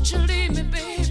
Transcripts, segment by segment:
Won't you leave me, baby?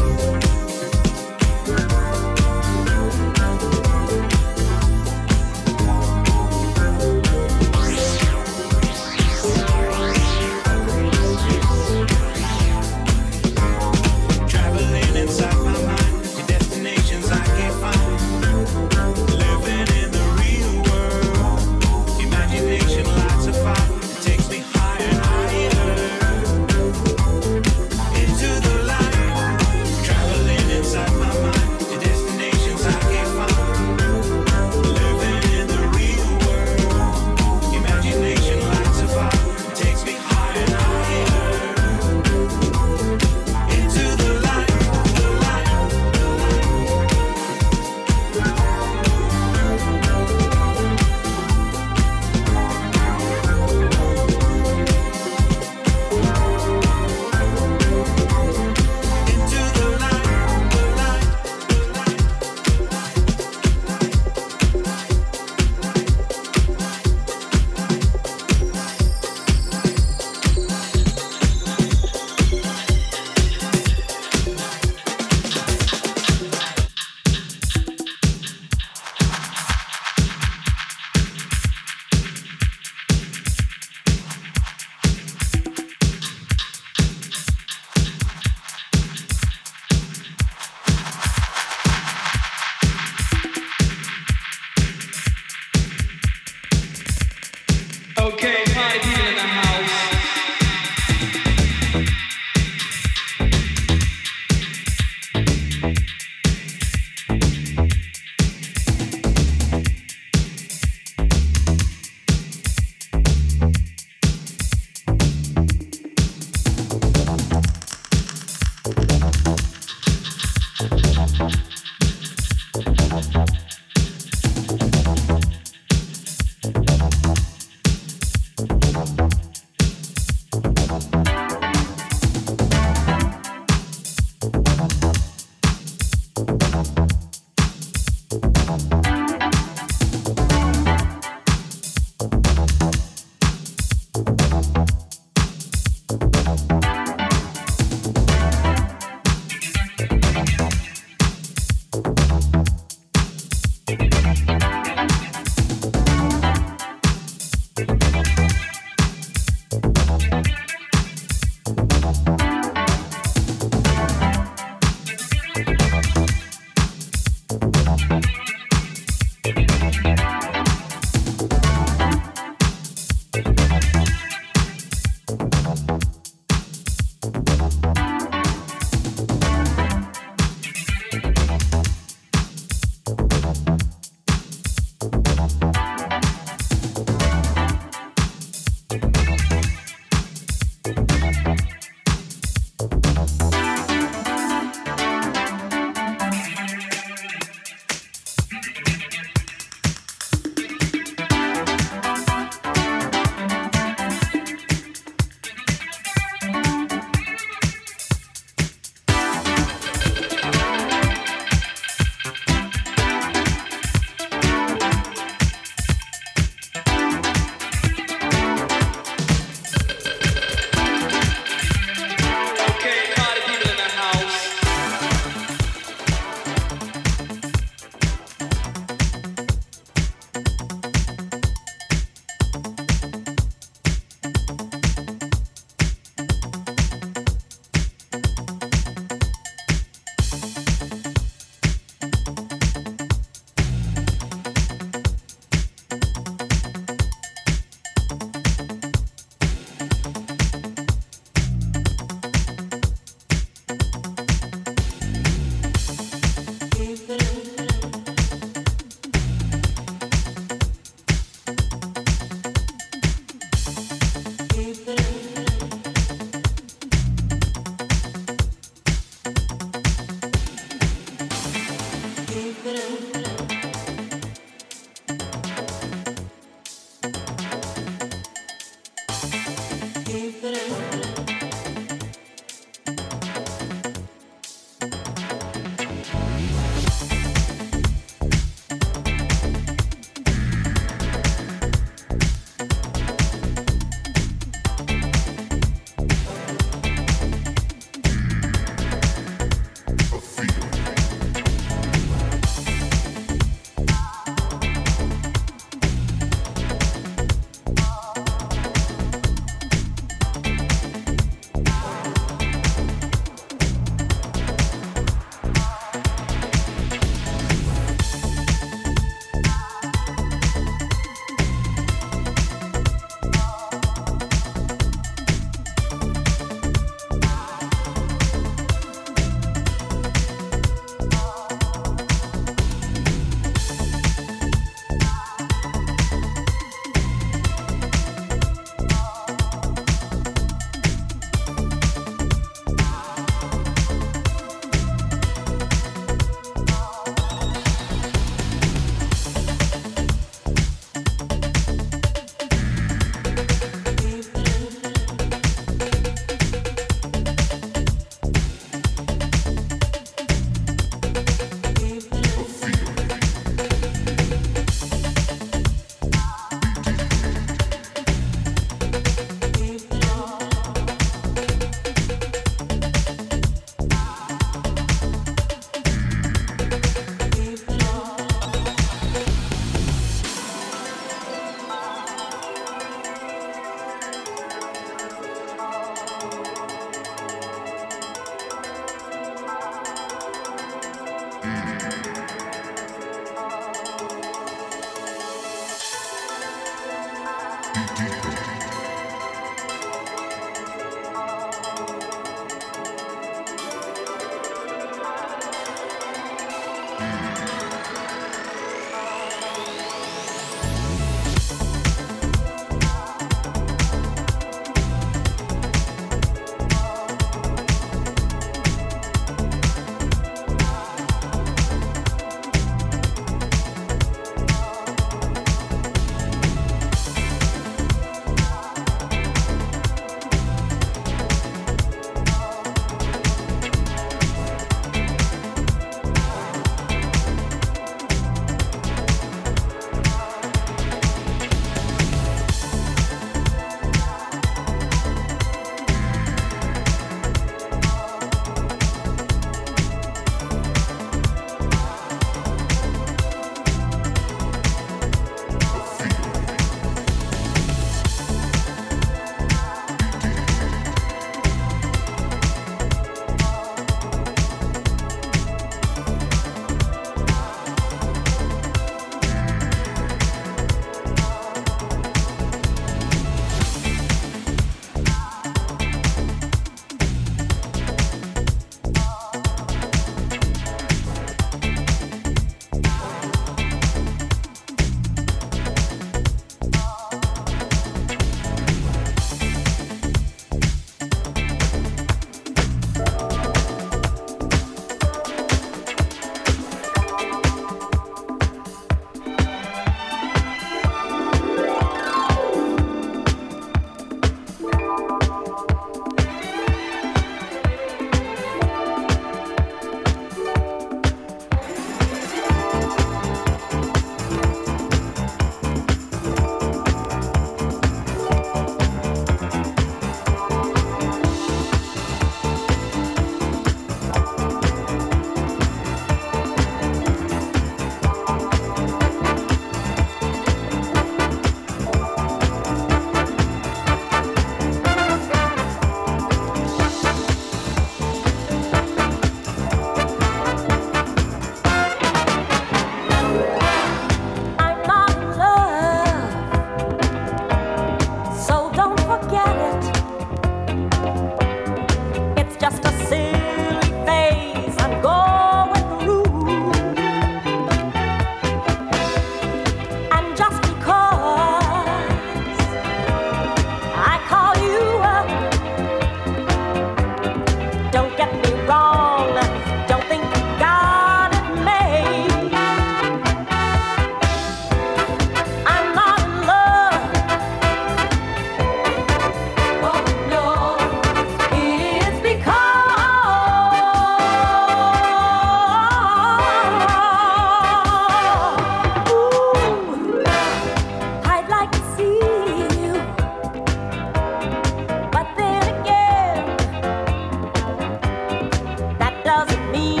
me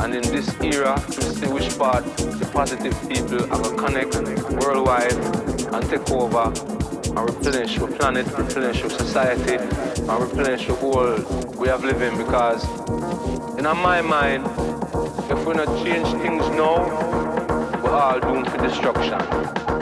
And in this era, we see which part the positive people are going to connect worldwide and take over and replenish your planet, replenish your society, and replenish the world we have living because in my mind, if we not change things now, we're all doomed for destruction.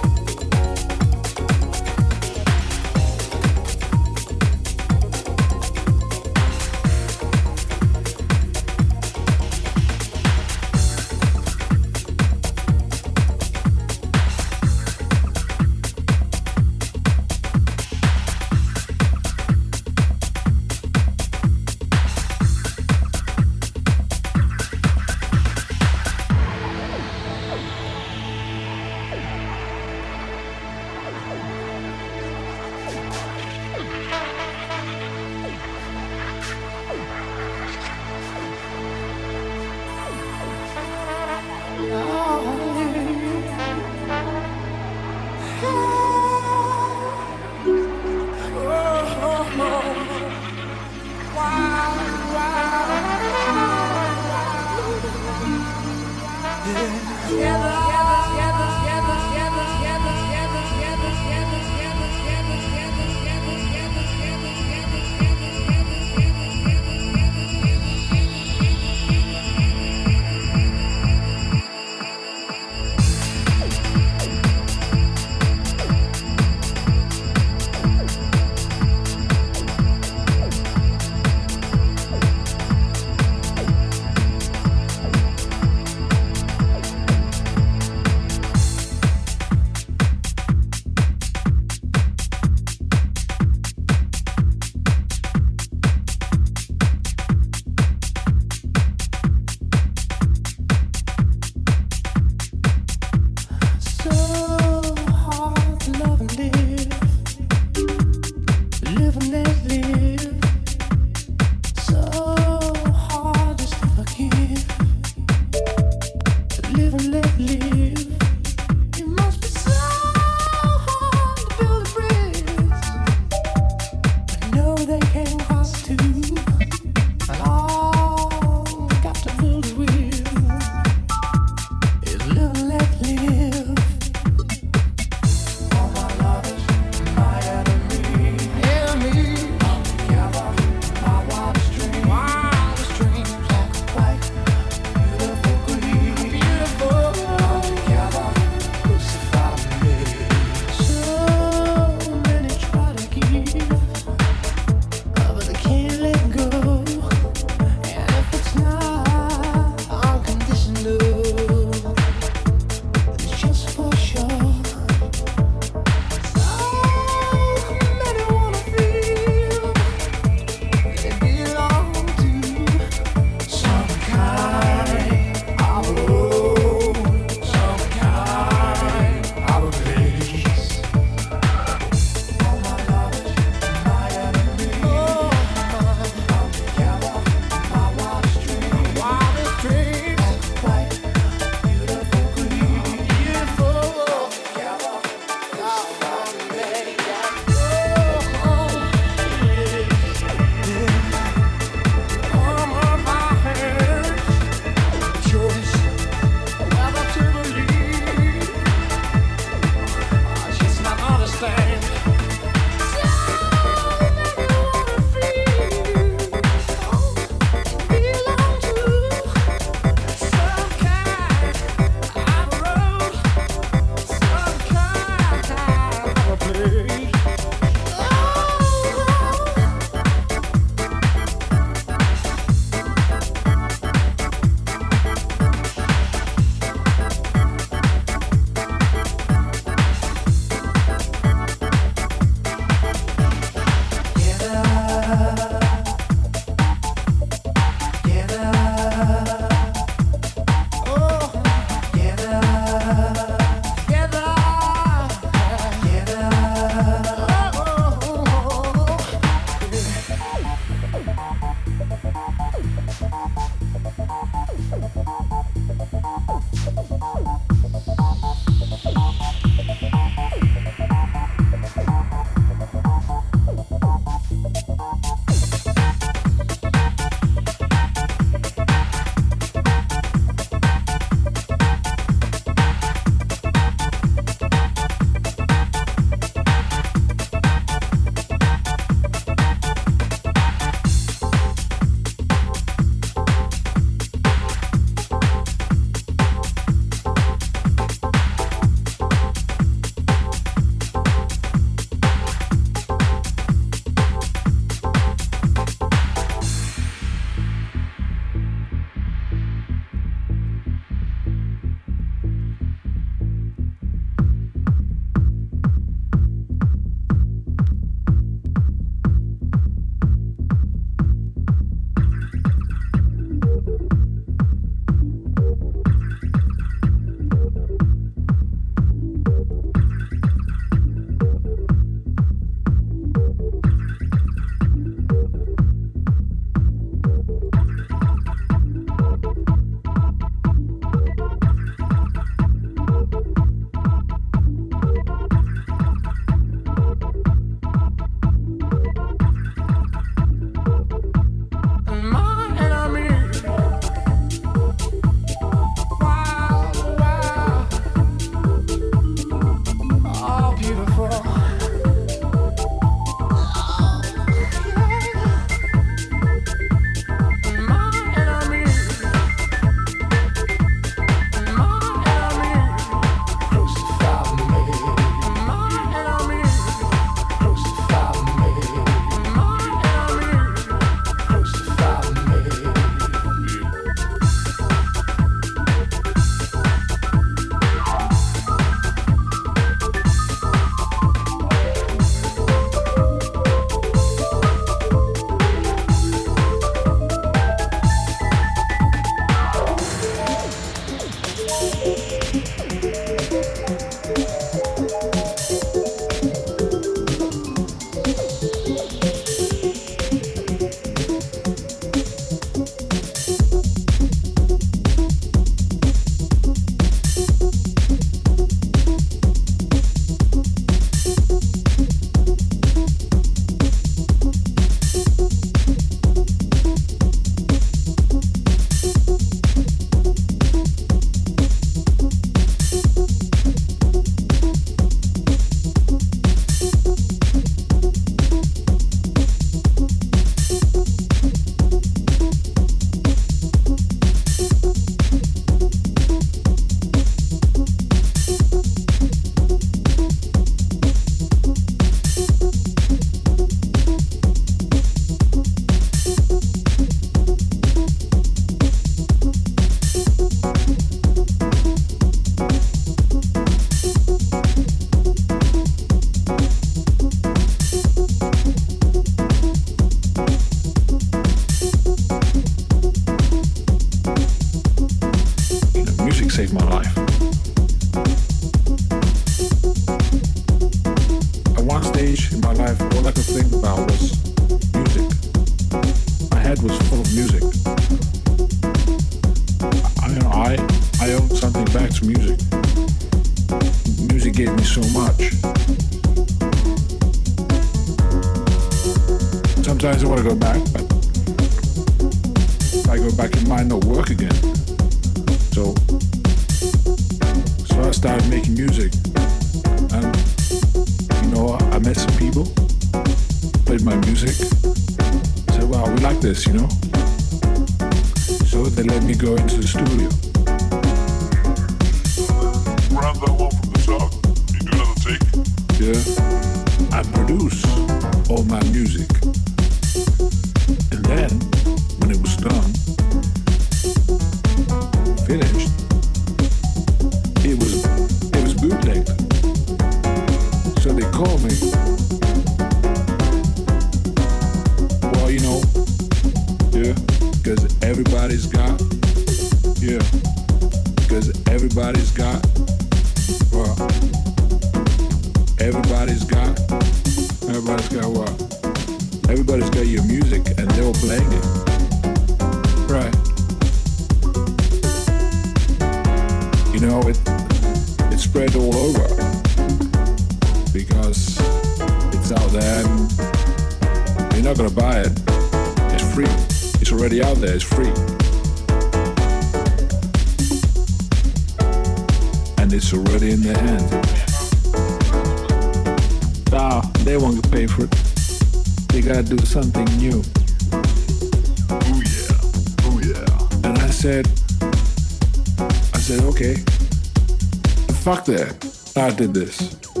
fuck that. I did this.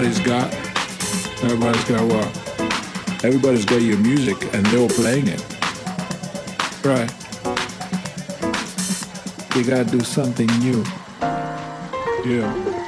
Everybody's got, everybody's got what? Everybody's got your music and they're playing it. Right. You gotta do something new. Yeah.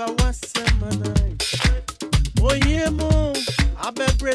ka wasɛm anan oyie mu abɛbrɛ